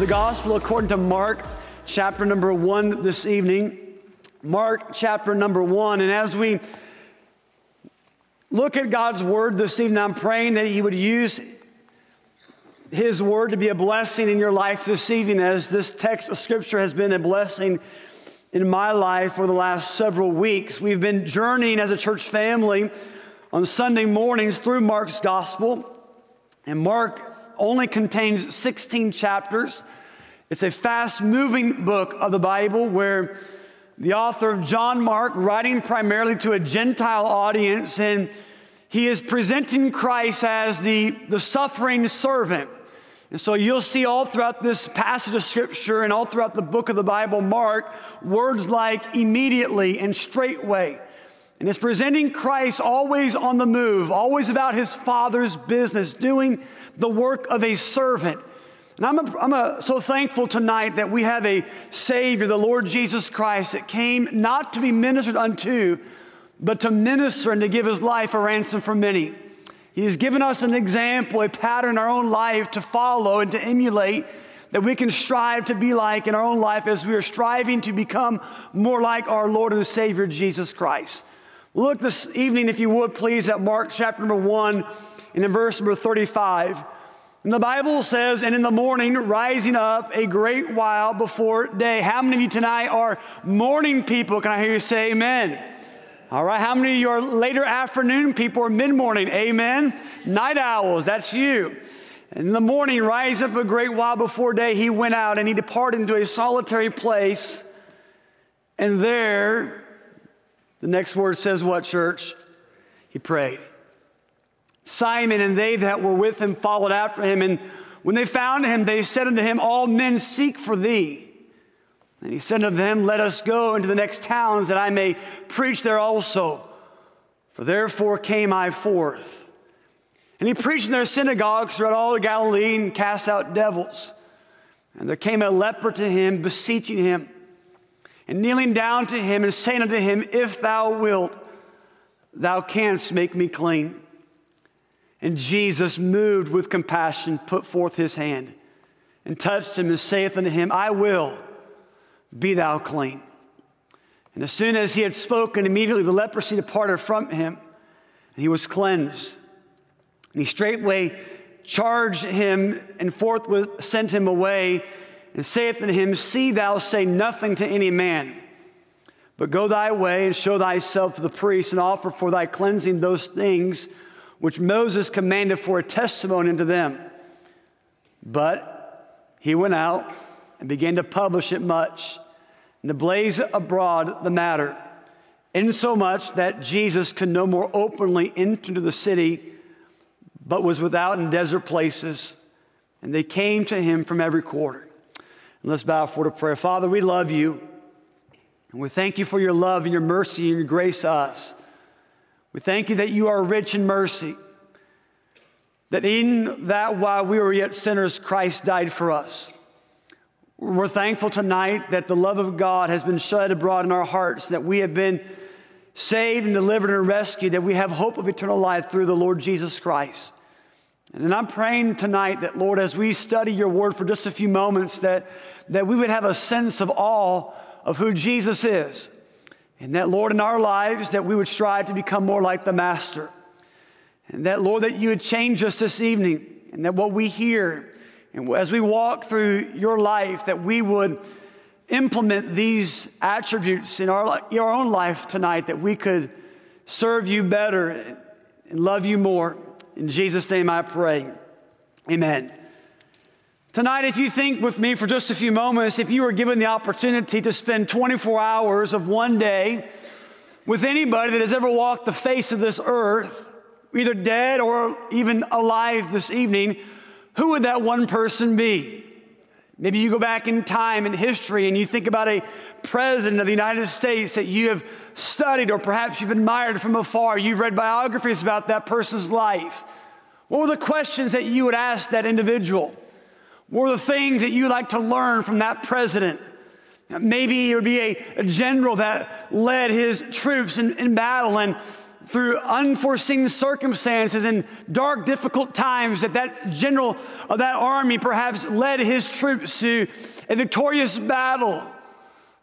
the Gospel according to Mark, chapter number one this evening. Mark, chapter number one. And as we look at God's Word this evening, I'm praying that He would use His Word to be a blessing in your life this evening, as this text of Scripture has been a blessing in my life for the last several weeks. We've been journeying as a church family on Sunday mornings through Mark's Gospel. And Mark only contains 16 chapters. It's a fast moving book of the Bible where the author of John Mark, writing primarily to a Gentile audience, and he is presenting Christ as the, the suffering servant. And so you'll see all throughout this passage of scripture and all throughout the book of the Bible, Mark, words like immediately and straightway. And it's presenting Christ always on the move, always about his Father's business, doing the work of a servant. And I'm, a, I'm a, so thankful tonight that we have a Savior, the Lord Jesus Christ, that came not to be ministered unto, but to minister and to give his life a ransom for many. He has given us an example, a pattern in our own life to follow and to emulate that we can strive to be like in our own life as we are striving to become more like our Lord and Savior Jesus Christ. Look this evening, if you would please, at Mark chapter number 1 and in verse number 35. And the Bible says, and in the morning, rising up a great while before day. How many of you tonight are morning people? Can I hear you say amen? All right, how many of you are later afternoon people or mid morning? Amen. Night owls, that's you. And in the morning, rising up a great while before day, he went out and he departed into a solitary place. And there, the next word says what, church? He prayed. Simon and they that were with him followed after him. And when they found him, they said unto him, All men seek for thee. And he said unto them, Let us go into the next towns that I may preach there also. For therefore came I forth. And he preached in their synagogues throughout all Galilee and cast out devils. And there came a leper to him, beseeching him and kneeling down to him and saying unto him, If thou wilt, thou canst make me clean. And Jesus, moved with compassion, put forth his hand and touched him and saith unto him, I will, be thou clean. And as soon as he had spoken, immediately the leprosy departed from him, and he was cleansed. And he straightway charged him and forthwith sent him away and saith unto him, See thou say nothing to any man, but go thy way and show thyself to the priest and offer for thy cleansing those things which Moses commanded for a testimony unto them. But he went out and began to publish it much and to blaze abroad the matter, insomuch that Jesus could no more openly enter into the city, but was without in desert places, and they came to him from every quarter. And let's bow for a prayer. Father, we love you. And we thank you for your love and your mercy and your grace to us. We thank you that you are rich in mercy. That in that while we were yet sinners, Christ died for us. We're thankful tonight that the love of God has been shed abroad in our hearts, that we have been saved and delivered and rescued, that we have hope of eternal life through the Lord Jesus Christ. And I'm praying tonight that, Lord, as we study your word for just a few moments, that, that we would have a sense of awe of who Jesus is. And that, Lord, in our lives, that we would strive to become more like the Master. And that, Lord, that you would change us this evening. And that what we hear, and as we walk through your life, that we would implement these attributes in our, our own life tonight, that we could serve you better and love you more. In Jesus' name I pray. Amen. Tonight, if you think with me for just a few moments, if you were given the opportunity to spend 24 hours of one day with anybody that has ever walked the face of this earth, either dead or even alive this evening, who would that one person be? Maybe you go back in time in history and you think about a president of the United States that you have studied or perhaps you've admired from afar. You've read biographies about that person's life. What were the questions that you would ask that individual? What were the things that you like to learn from that president? Maybe it would be a, a general that led his troops in, in battle and through unforeseen circumstances and dark, difficult times that that general of that army perhaps led his troops to a victorious battle.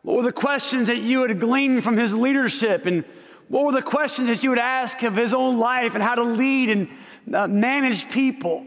What were the questions that you would glean from his leadership? And what were the questions that you would ask of his own life and how to lead and uh, manage people?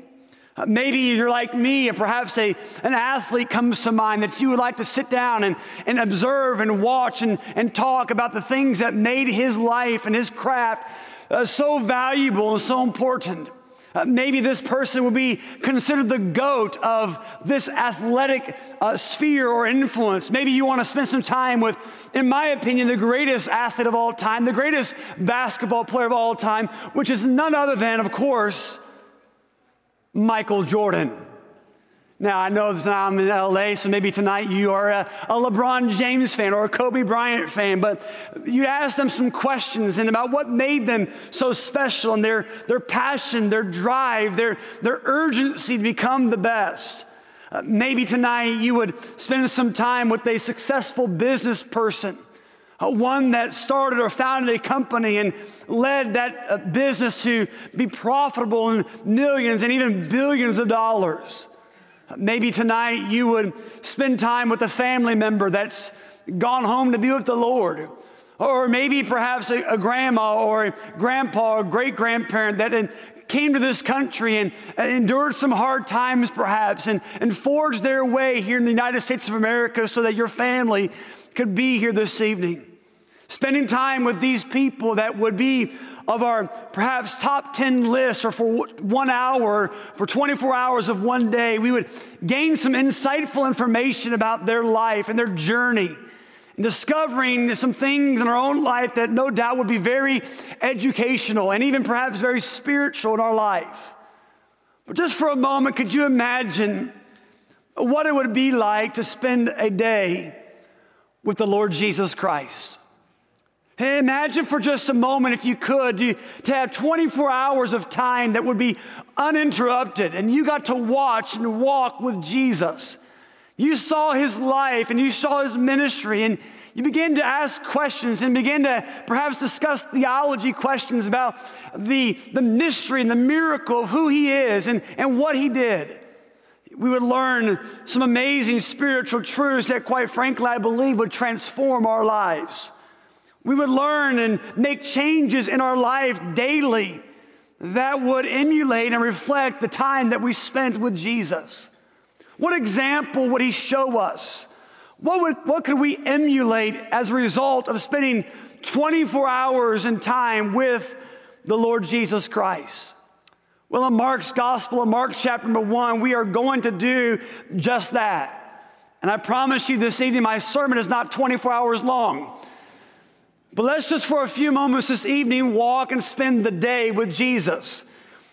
Maybe you're like me, and perhaps a, an athlete comes to mind that you would like to sit down and, and observe and watch and, and talk about the things that made his life and his craft uh, so valuable and so important. Uh, maybe this person would be considered the goat of this athletic uh, sphere or influence. Maybe you want to spend some time with, in my opinion, the greatest athlete of all time, the greatest basketball player of all time, which is none other than, of course, Michael Jordan. Now, I know that I'm in LA, so maybe tonight you are a, a, LeBron James fan or a Kobe Bryant fan, but you ask them some questions and about what made them so special and their, their passion, their drive, their, their urgency to become the best. Uh, maybe tonight you would spend some time with a successful business person one that started or founded a company and led that uh, business to be profitable in millions and even billions of dollars. Uh, maybe tonight you would spend time with a family member that's gone home to be with the Lord. Or maybe perhaps a, a grandma or a grandpa or great grandparent that came to this country and endured some hard times perhaps and, and forged their way here in the United States of America so that your family could be here this evening. Spending time with these people that would be of our perhaps top 10 list or for one hour, for 24 hours of one day, we would gain some insightful information about their life and their journey. Discovering some things in our own life that no doubt would be very educational and even perhaps very spiritual in our life. But just for a moment, could you imagine what it would be like to spend a day with the Lord Jesus Christ. Hey, imagine for just a moment, if you could, to have 24 hours of time that would be uninterrupted, and you got to watch and walk with Jesus. You saw his life and you saw his ministry, and you began to ask questions and begin to perhaps discuss theology questions about the, the mystery and the miracle of who he is and, and what he did we would learn some amazing spiritual truths that, quite frankly, I believe would transform our lives. We would learn and make changes in our life daily that would emulate and reflect the time that we spent with Jesus. What example would he show us? What, would, what could we emulate as a result of spending 24 hours in time with the Lord Jesus Christ? Well, in Mark's gospel, in Mark chapter number one, we are going to do just that. And I promise you this evening, my sermon is not 24 hours long. But let's just for a few moments this evening walk and spend the day with Jesus.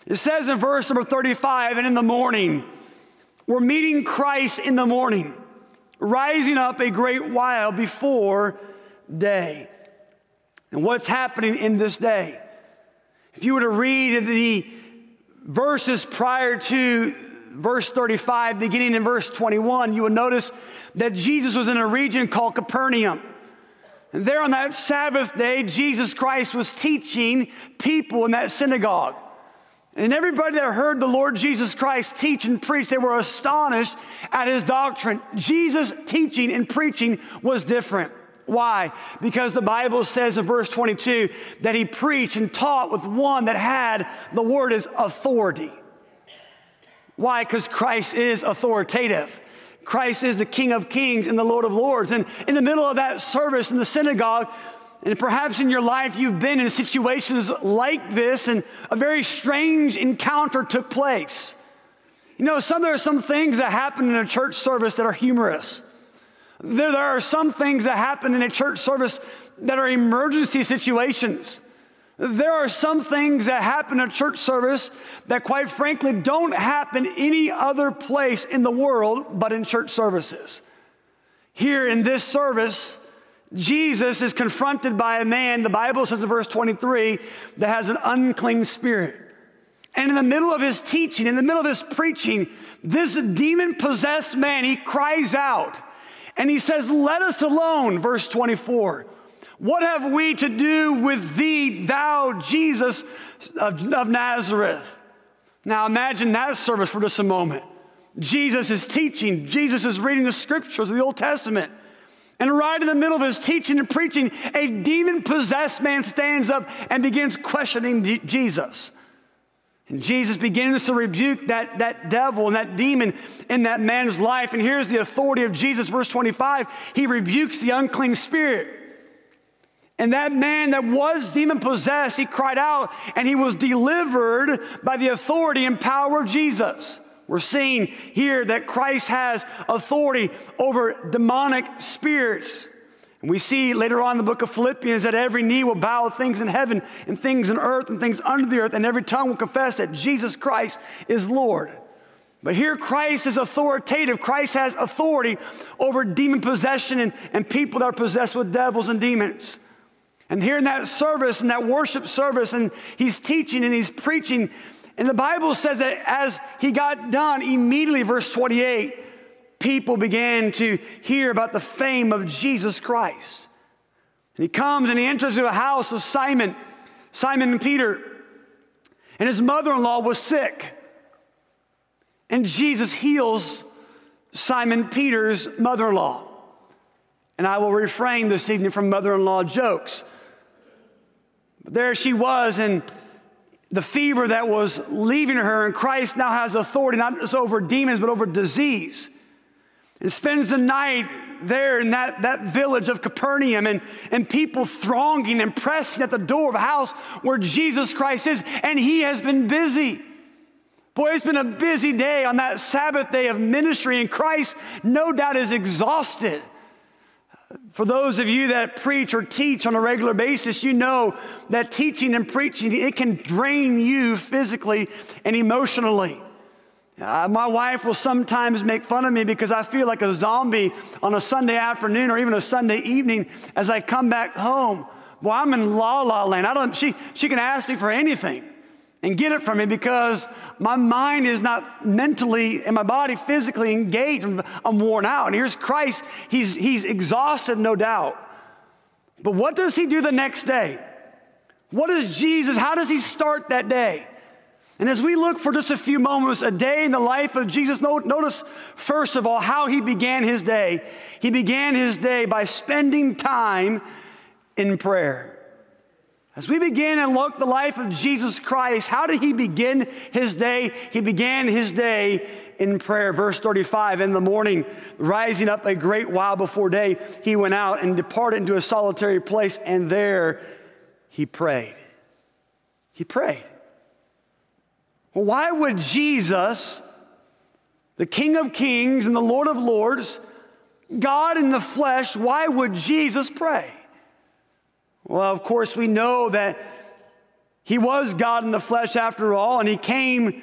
It says in verse number 35, and in the morning, we're meeting Christ in the morning, rising up a great while before day. And what's happening in this day? If you were to read the verses prior to verse 35, beginning in verse 21, you will notice that Jesus was in a region called Capernaum. And there on that Sabbath day, Jesus Christ was teaching people in that synagogue. And everybody that heard the Lord Jesus Christ teach and preach, they were astonished at his doctrine. Jesus' teaching and preaching was different. Why? Because the Bible says in verse 22 that he preached and taught with one that had the word is authority. Why? Because Christ is authoritative. Christ is the King of Kings and the Lord of Lords. And in the middle of that service in the synagogue, and perhaps in your life you've been in situations like this, and a very strange encounter took place. You know, some, there are some things that happen in a church service that are humorous. There, there are some things that happen in a church service that are emergency situations. There are some things that happen in a church service that, quite frankly, don't happen any other place in the world but in church services. Here in this service, Jesus is confronted by a man, the Bible says in verse 23, that has an unclean spirit. And in the middle of his teaching, in the middle of his preaching, this demon possessed man, he cries out and he says, Let us alone, verse 24. What have we to do with thee, thou Jesus of, of Nazareth? Now imagine that service for just a moment. Jesus is teaching, Jesus is reading the scriptures of the Old Testament. And right in the middle of his teaching and preaching, a demon possessed man stands up and begins questioning Jesus. And Jesus begins to rebuke that, that devil and that demon in that man's life. And here's the authority of Jesus, verse 25. He rebukes the unclean spirit. And that man that was demon possessed, he cried out and he was delivered by the authority and power of Jesus. We're seeing here that Christ has authority over demonic spirits. And we see later on in the book of Philippians that every knee will bow things in heaven and things in earth and things under the earth, and every tongue will confess that Jesus Christ is Lord. But here, Christ is authoritative. Christ has authority over demon possession and, and people that are possessed with devils and demons. And here in that service, in that worship service, and he's teaching and he's preaching. And the Bible says that as he got done, immediately, verse 28, people began to hear about the fame of Jesus Christ. And he comes and he enters the house of Simon, Simon and Peter. And his mother in law was sick. And Jesus heals Simon Peter's mother in law. And I will refrain this evening from mother in law jokes. But there she was, and the fever that was leaving her, and Christ now has authority not just over demons, but over disease. And spends the night there in that, that village of Capernaum, and, and people thronging and pressing at the door of a house where Jesus Christ is, and he has been busy. Boy, it's been a busy day on that Sabbath day of ministry, and Christ, no doubt, is exhausted. For those of you that preach or teach on a regular basis, you know that teaching and preaching, it can drain you physically and emotionally. Uh, my wife will sometimes make fun of me because I feel like a zombie on a Sunday afternoon or even a Sunday evening as I come back home. Well, I'm in la la land. I don't, she, she can ask me for anything and get it from me because my mind is not mentally and my body physically engaged. I'm worn out. And here's Christ. He's, he's exhausted, no doubt. But what does he do the next day? What does Jesus, how does he start that day? And as we look for just a few moments, a day in the life of Jesus, notice first of all how he began his day. He began his day by spending time in prayer. As we begin and look the life of Jesus Christ, how did he begin his day? He began his day in prayer. Verse 35 In the morning, rising up a great while before day, he went out and departed into a solitary place, and there he prayed. He prayed. Well, why would Jesus, the King of Kings and the Lord of Lords, God in the flesh, why would Jesus pray? Well, of course, we know that he was God in the flesh after all, and he came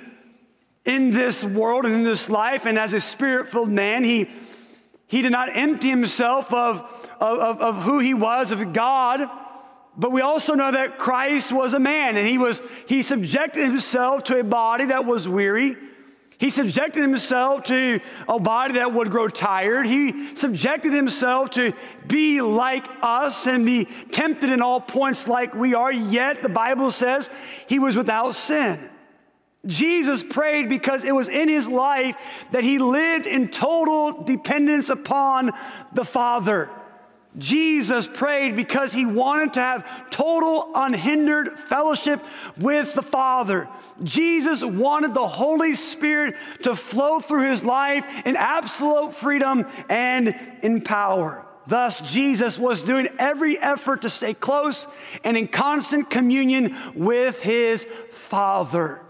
in this world and in this life, and as a spirit filled man, he, he did not empty himself of, of, of who he was, of God. But we also know that Christ was a man, and he, was, he subjected himself to a body that was weary he subjected himself to a body that would grow tired. He subjected himself to be like us and be tempted in all points like we are, yet the Bible says he was without sin. Jesus prayed because it was in his life that he lived in total dependence upon the Father. Jesus prayed because he wanted to have total unhindered fellowship with the Father. Jesus wanted the Holy Spirit to flow through his life in absolute freedom and in power. Thus, Jesus was doing every effort to stay close and in constant communion with his Father.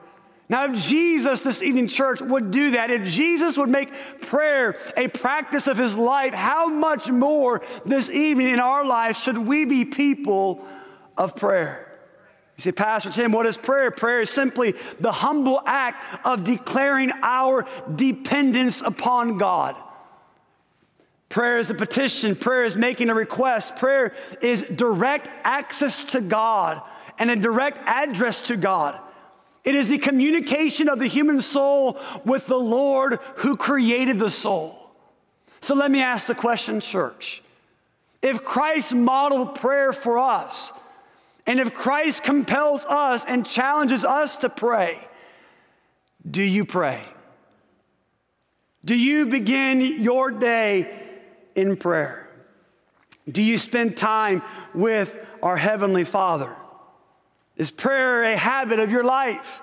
Now, if Jesus this evening, church, would do that, if Jesus would make prayer a practice of his life, how much more this evening in our lives should we be people of prayer? You say, Pastor Tim, what is prayer? Prayer is simply the humble act of declaring our dependence upon God. Prayer is a petition. Prayer is making a request. Prayer is direct access to God and a direct address to God. It is the communication of the human soul with the Lord who created the soul. So let me ask the question, church. If Christ modeled prayer for us, and if Christ compels us and challenges us to pray, do you pray? Do you begin your day in prayer? Do you spend time with our Heavenly Father? Is prayer a habit of your life?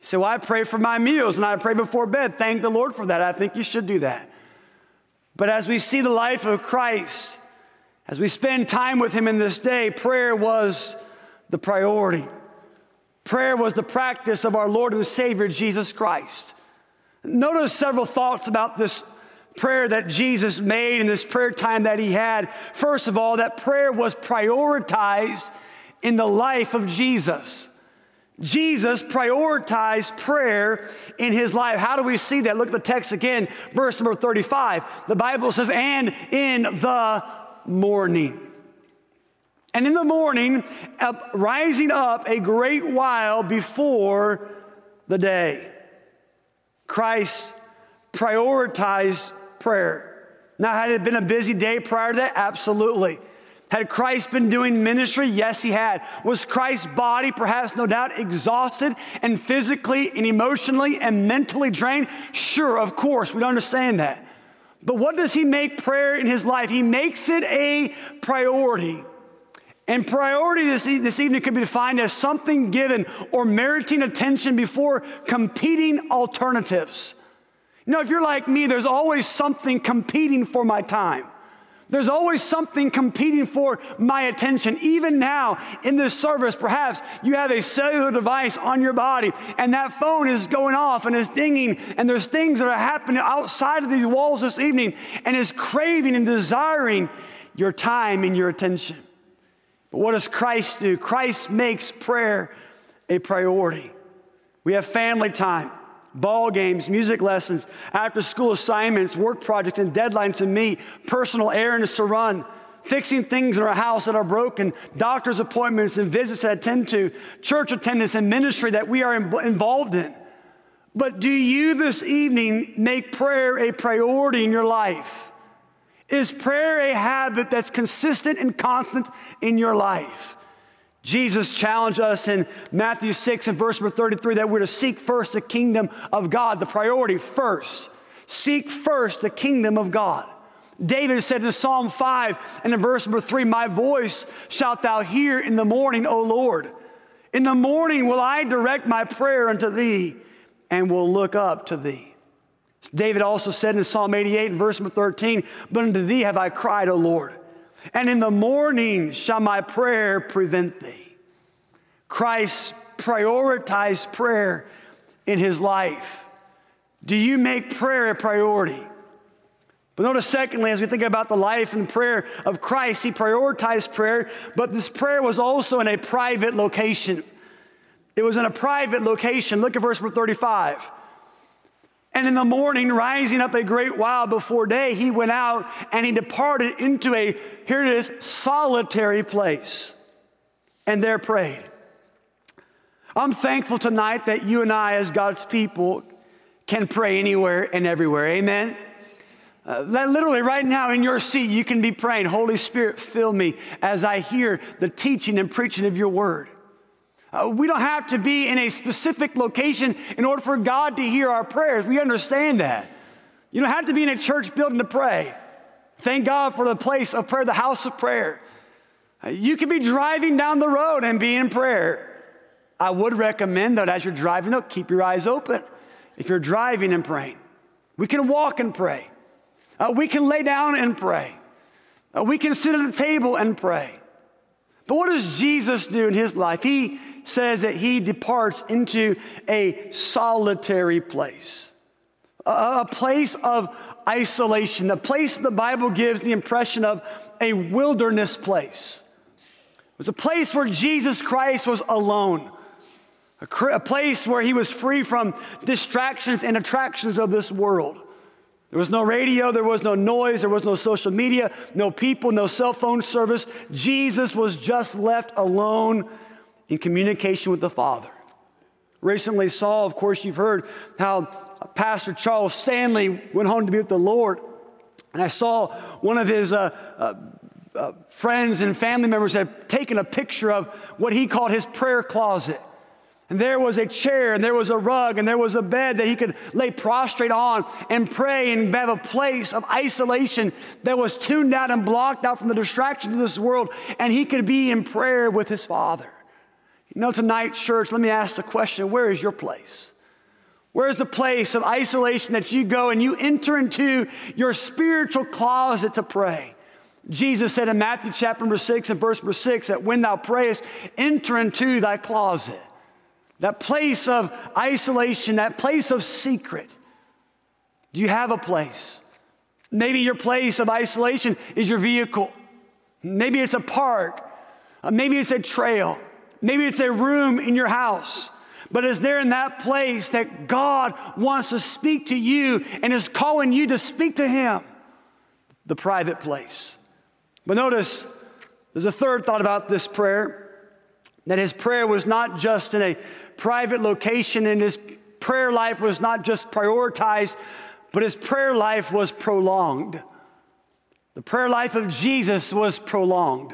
You say, Well, I pray for my meals and I pray before bed. Thank the Lord for that. I think you should do that. But as we see the life of Christ, as we spend time with Him in this day, prayer was the priority. Prayer was the practice of our Lord and Savior, Jesus Christ. Notice several thoughts about this prayer that Jesus made in this prayer time that He had. First of all, that prayer was prioritized in the life of Jesus. Jesus prioritized prayer in his life. How do we see that? Look at the text again, verse number 35. The Bible says, and in the morning. And in the morning, up, rising up a great while before the day, Christ prioritized prayer. Now, had it been a busy day prior to that? Absolutely. Had Christ been doing ministry? Yes, he had. Was Christ's body, perhaps no doubt, exhausted and physically and emotionally and mentally drained? Sure, of course, we don't understand that. But what does he make prayer in his life? He makes it a priority. And priority this, this evening could be defined as something given or meriting attention before competing alternatives. You know, if you're like me, there's always something competing for my time. There's always something competing for my attention. Even now in this service, perhaps you have a cellular device on your body and that phone is going off and is dinging, and there's things that are happening outside of these walls this evening and is craving and desiring your time and your attention. But what does Christ do? Christ makes prayer a priority. We have family time ball games, music lessons, after school assignments, work projects, and deadlines to meet, personal errands to run, fixing things in our house that are broken, doctor's appointments and visits to attend to, church attendance and ministry that we are involved in. But do you this evening make prayer a priority in your life? Is prayer a habit that's consistent and constant in your life? Jesus challenged us in Matthew 6 and verse number 33 that we're to seek first the kingdom of God, the priority first. Seek first the kingdom of God. David said in Psalm 5 and in verse number 3, My voice shalt thou hear in the morning, O Lord. In the morning will I direct my prayer unto thee and will look up to thee. David also said in Psalm 88 and verse number 13, But unto thee have I cried, O Lord and in the morning shall my prayer prevent thee. Christ prioritized prayer in his life. Do you make prayer a priority? But notice, secondly, as we think about the life and prayer of Christ, he prioritized prayer, but this prayer was also in a private location. It was in a private location. Look at verse 35. And in the morning, rising up a great while before day, he went out and he departed into a, here it is, solitary place, and there prayed. I'm thankful tonight that you and I, as God's people, can pray anywhere and everywhere. Amen. Uh, that literally right now in your seat, you can be praying, Holy Spirit, fill me as I hear the teaching and preaching of your word. Uh, we don't have to be in a specific location in order for God to hear our prayers. We understand that. You don't have to be in a church building to pray. Thank God for the place of prayer, the house of prayer. Uh, you can be driving down the road and be in prayer. I would recommend that as you're driving, though, keep your eyes open. If you're driving and praying, we can walk and pray. Uh, we can lay down and pray. Uh, we can sit at the table and pray. But what does Jesus do in his life? He says that he departs into a solitary place, a, place of isolation, a place the Bible gives the impression of a wilderness place. It was a place where Jesus Christ was alone, a, place where he was free from distractions and attractions of this world. There was no radio, there was no noise, there was no social media, no people, no cell phone service. Jesus was just left alone in communication with the Father. Recently saw, of course, you've heard how Pastor Charles Stanley went home to be with the Lord. And I saw one of his uh, uh, uh, friends and family members had taken a picture of what he called his prayer closet. And there was a chair, and there was a rug, and there was a bed that he could lay prostrate on and pray and have a place of isolation that was tuned out and blocked out from the distractions of this world, and he could be in prayer with his Father. You know, tonight, church, let me ask the question where is your place? Where's the place of isolation that you go and you enter into your spiritual closet to pray? Jesus said in Matthew chapter number six and verse number six that when thou prayest, enter into thy closet. That place of isolation, that place of secret. Do you have a place? Maybe your place of isolation is your vehicle. Maybe it's a park. Uh, maybe it's a trail. Maybe it's a room in your house. But is there in that place that God wants to speak to you and is calling you to speak to Him? The private place. But notice, there's a third thought about this prayer that his prayer was not just in a private location, and his prayer life was not just prioritized, but his prayer life was prolonged. The prayer life of Jesus was prolonged.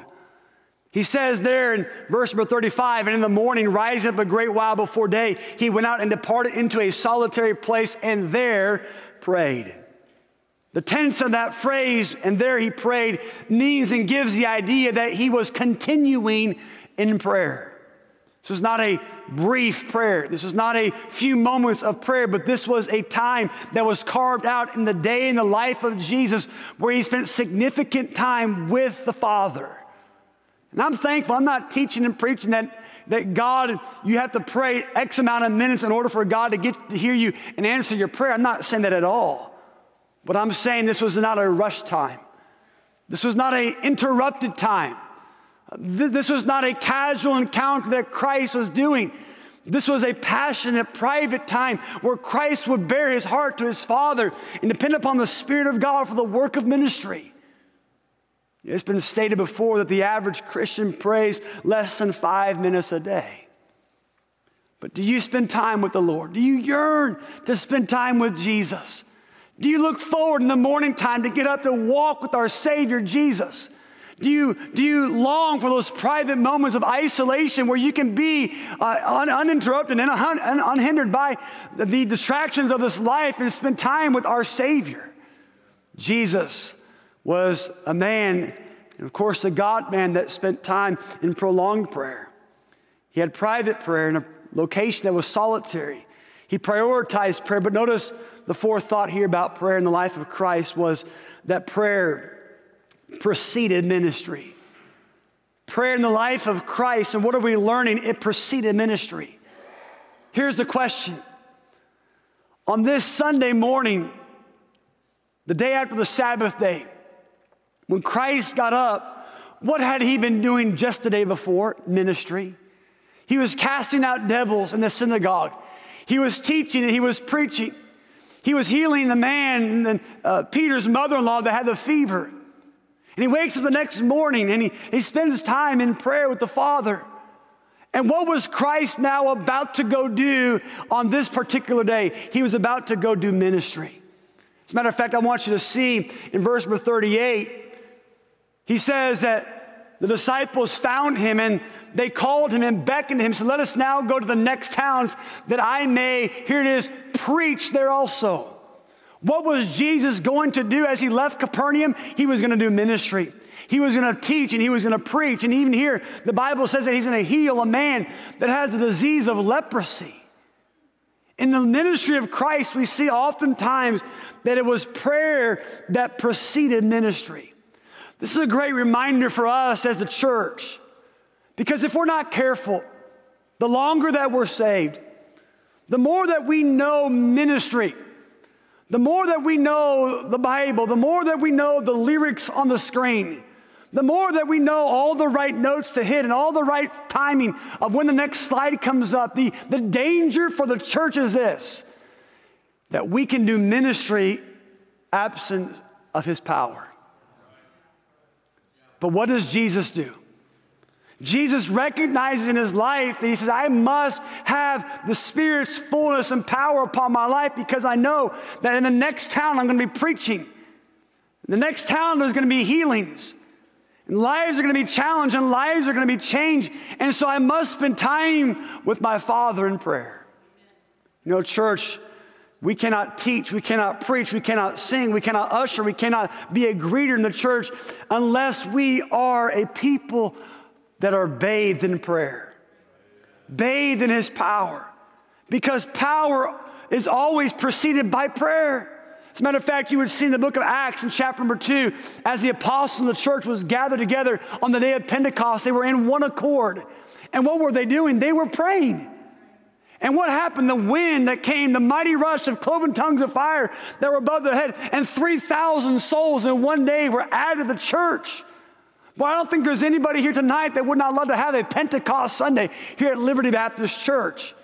He says there in verse number 35, and in the morning, rising up a great while before day, he went out and departed into a solitary place and there prayed. The tense of that phrase, and there he prayed, means and gives the idea that he was continuing in prayer. This was not a brief prayer. This was not a few moments of prayer, but this was a time that was carved out in the day in the life of Jesus where he spent significant time with the Father. And I'm thankful, I'm not teaching and preaching that, that God, you have to pray X amount of minutes in order for God to get to hear you and answer your prayer. I'm not saying that at all. But I'm saying this was not a rush time. This was not an interrupted time. This was not a casual encounter that Christ was doing. This was a passionate, private time where Christ would bear his heart to his Father and depend upon the Spirit of God for the work of ministry. It's been stated before that the average Christian prays less than five minutes a day. But do you spend time with the Lord? Do you yearn to spend time with Jesus? Do you look forward in the morning time to get up to walk with our Savior Jesus? Do you, do you long for those private moments of isolation where you can be uh, un, uninterrupted and un, un, unhindered by the, the distractions of this life and spend time with our Savior? Jesus was a man, and of course, a God man that spent time in prolonged prayer. He had private prayer in a location that was solitary. He prioritized prayer, but notice the fourth thought here about prayer in the life of Christ was that prayer preceded ministry. Prayer in the life of Christ, and what are we learning? It preceded ministry. Here's the question On this Sunday morning, the day after the Sabbath day, when Christ got up, what had he been doing just the day before? Ministry. He was casting out devils in the synagogue. He was teaching and he was preaching. He was healing the man, and uh, Peter's mother in law that had the fever. And he wakes up the next morning and he, he spends time in prayer with the Father. And what was Christ now about to go do on this particular day? He was about to go do ministry. As a matter of fact, I want you to see in verse number 38 he says that the disciples found him and they called him and beckoned him. So let us now go to the next towns that I may, here it is, preach there also. What was Jesus going to do as he left Capernaum? He was going to do ministry. He was going to teach and he was going to preach. And even here, the Bible says that he's going to heal a man that has the disease of leprosy. In the ministry of Christ, we see oftentimes that it was prayer that preceded ministry. This is a great reminder for us as the church. Because if we're not careful, the longer that we're saved, the more that we know ministry, the more that we know the Bible, the more that we know the lyrics on the screen, The more that we know all the right notes to hit and all the right timing of when the next slide comes up, the, the danger for the church is this that we can do ministry absent of his power. But what does Jesus do? Jesus recognizes in his life that he says, I must have the Spirit's fullness and power upon my life because I know that in the next town I'm going to be preaching. In the next town there's going to be healings. And lives are going to be challenged and lives are going to be changed. And so I must spend time with my Father in prayer. You know, church, we cannot teach, we cannot preach, we cannot sing, we cannot usher, we cannot be a greeter in the church unless we are a people that are bathed in prayer, bathed in His power. Because power is always preceded by prayer. As a matter of fact, you would see in the book of Acts in chapter number two, as the apostles and the church was gathered together on the day of Pentecost, they were in one accord. And what were they doing? They were praying. And what happened? The wind that came, the mighty rush of cloven tongues of fire that were above their head, and 3,000 souls in one day were added to the church. Well, I don't think there's anybody here tonight that would not love to have a Pentecost Sunday here at Liberty Baptist Church.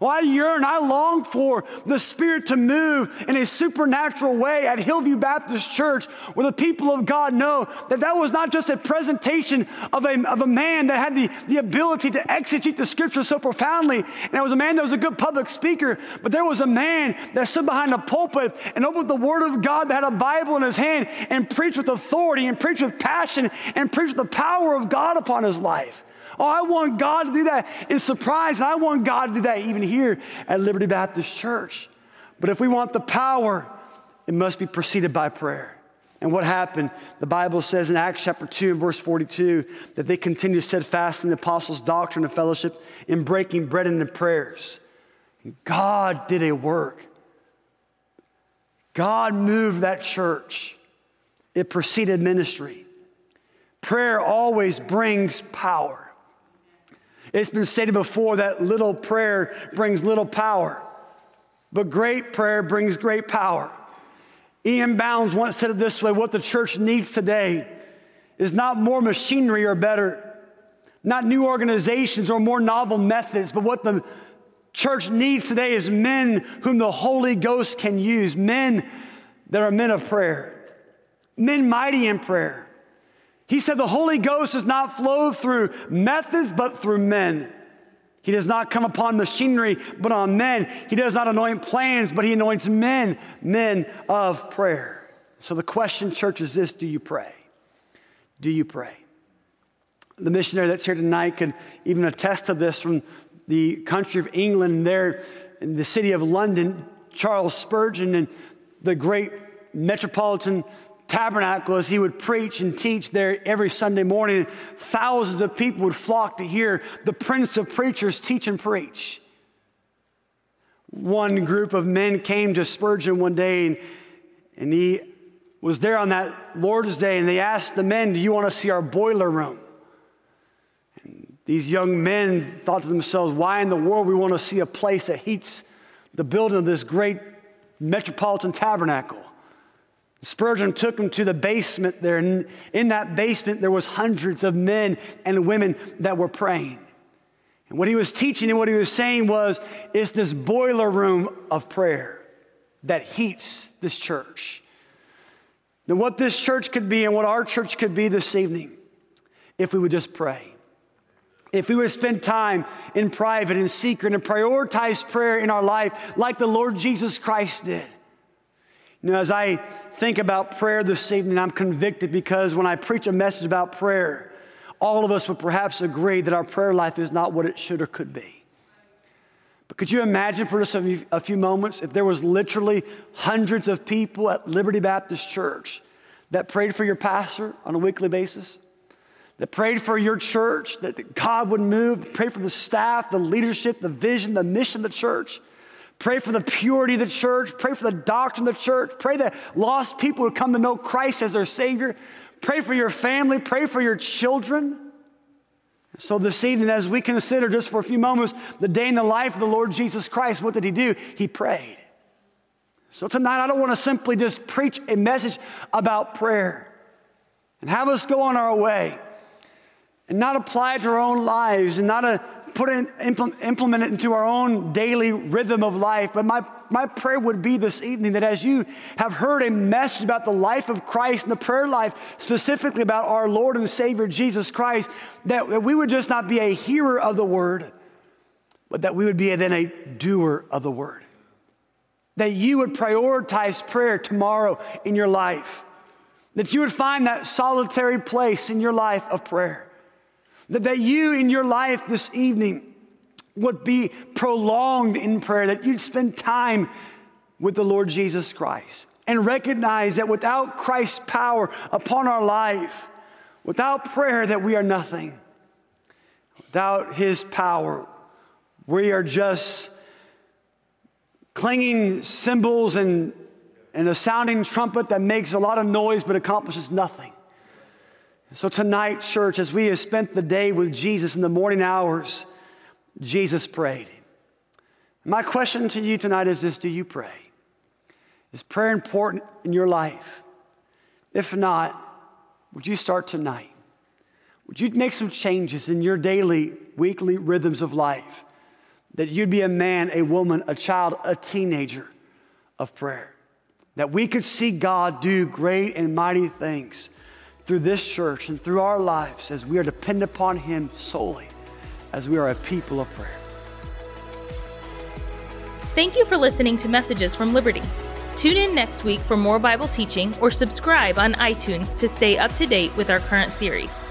Well, I yearn, I long for the Spirit to move in a supernatural way at Hillview Baptist Church, where the people of God know that that was not just a presentation of a, of a man that had the, the ability to exegete the scripture so profoundly, and it was a man that was a good public speaker, but there was a man that stood behind a pulpit and opened the Word of God that had a Bible in his hand and preached with authority and preached with passion and preached with the power of God upon his life. Oh, I want God to do that in surprise, I want God to do that even here at Liberty Baptist Church. But if we want the power, it must be preceded by prayer. And what happened? The Bible says in Acts chapter 2 and verse 42 that they continued steadfast in the apostles' doctrine and fellowship, in breaking bread and in prayers. And God did a work. God moved that church. It preceded ministry. Prayer always brings power. It's been stated before that little prayer brings little power, but great prayer brings great power. E.M. Bounds once said it this way what the church needs today is not more machinery or better, not new organizations or more novel methods, but what the church needs today is men whom the Holy Ghost can use, men that are men of prayer, men mighty in prayer. He said the Holy Ghost does not flow through methods, but through men. He does not come upon machinery, but on men. He does not anoint plans, but he anoints men, men of prayer. So the question, church, is this do you pray? Do you pray? The missionary that's here tonight can even attest to this from the country of England, there in the city of London, Charles Spurgeon and the great metropolitan tabernacle as he would preach and teach there every Sunday morning. Thousands of people would flock to hear the prince of preachers teach and preach. One group of men came to Spurgeon one day and, and he was there on that Lord's Day and they asked the men, Do you want to see our boiler room? And these young men thought to themselves, Why in the world we want to see a place that heats the building of this great metropolitan tabernacle? Spurgeon took him to the basement there, and in that basement, there was hundreds of men and women that were praying. And what he was teaching and what he was saying was, it's this boiler room of prayer that heats this church. And what this church could be and what our church could be this evening, if we would just pray. If we would spend time in private and secret and prioritize prayer in our life like the Lord Jesus Christ did. You know, as I think about prayer this evening, I'm convicted because when I preach a message about prayer, all of us would perhaps agree that our prayer life is not what it should or could be. But could you imagine for just a few moments if there was literally hundreds of people at Liberty Baptist Church that prayed for your pastor on a weekly basis? That prayed for your church, that God would move, pray for the staff, the leadership, the vision, the mission of the church. Pray for the purity of the church. Pray for the doctrine of the church. Pray that lost people would come to know Christ as their Savior. Pray for your family. Pray for your children. So, this evening, as we consider just for a few moments the day in the life of the Lord Jesus Christ, what did he do? He prayed. So, tonight, I don't want to simply just preach a message about prayer. and have us go on our way and not apply it to our own lives and not a, put it, implement it into our own daily rhythm of life. But my, my prayer would be this evening that as you have heard a message about the life of Christ and the prayer life, specifically about our Lord and Savior Jesus Christ, that, that we would just not be a hearer of the word, but that we would be then a doer of the word. That you would prioritize prayer tomorrow in your life. That you would find that solitary place in your life of prayer that, that you in your life this evening would be prolonged in prayer, that you'd spend time with the Lord Jesus Christ and recognize that without Christ's power upon our life, without prayer, that we are nothing. Without His power, we are just clanging cymbals and, and a sounding trumpet that makes a lot of noise but accomplishes nothing. So, tonight, church, as we have spent the day with Jesus in the morning hours, Jesus prayed. My question to you tonight is this Do you pray? Is prayer important in your life? If not, would you start tonight? Would you make some changes in your daily, weekly rhythms of life? That you'd be a man, a woman, a child, a teenager of prayer. That we could see God do great and mighty things through this church and through our lives as we are dependent upon Him solely, as we are a people of prayer. Thank you for listening to Messages from Liberty. Tune in next week for more Bible teaching or subscribe on iTunes to stay up to date with our current series.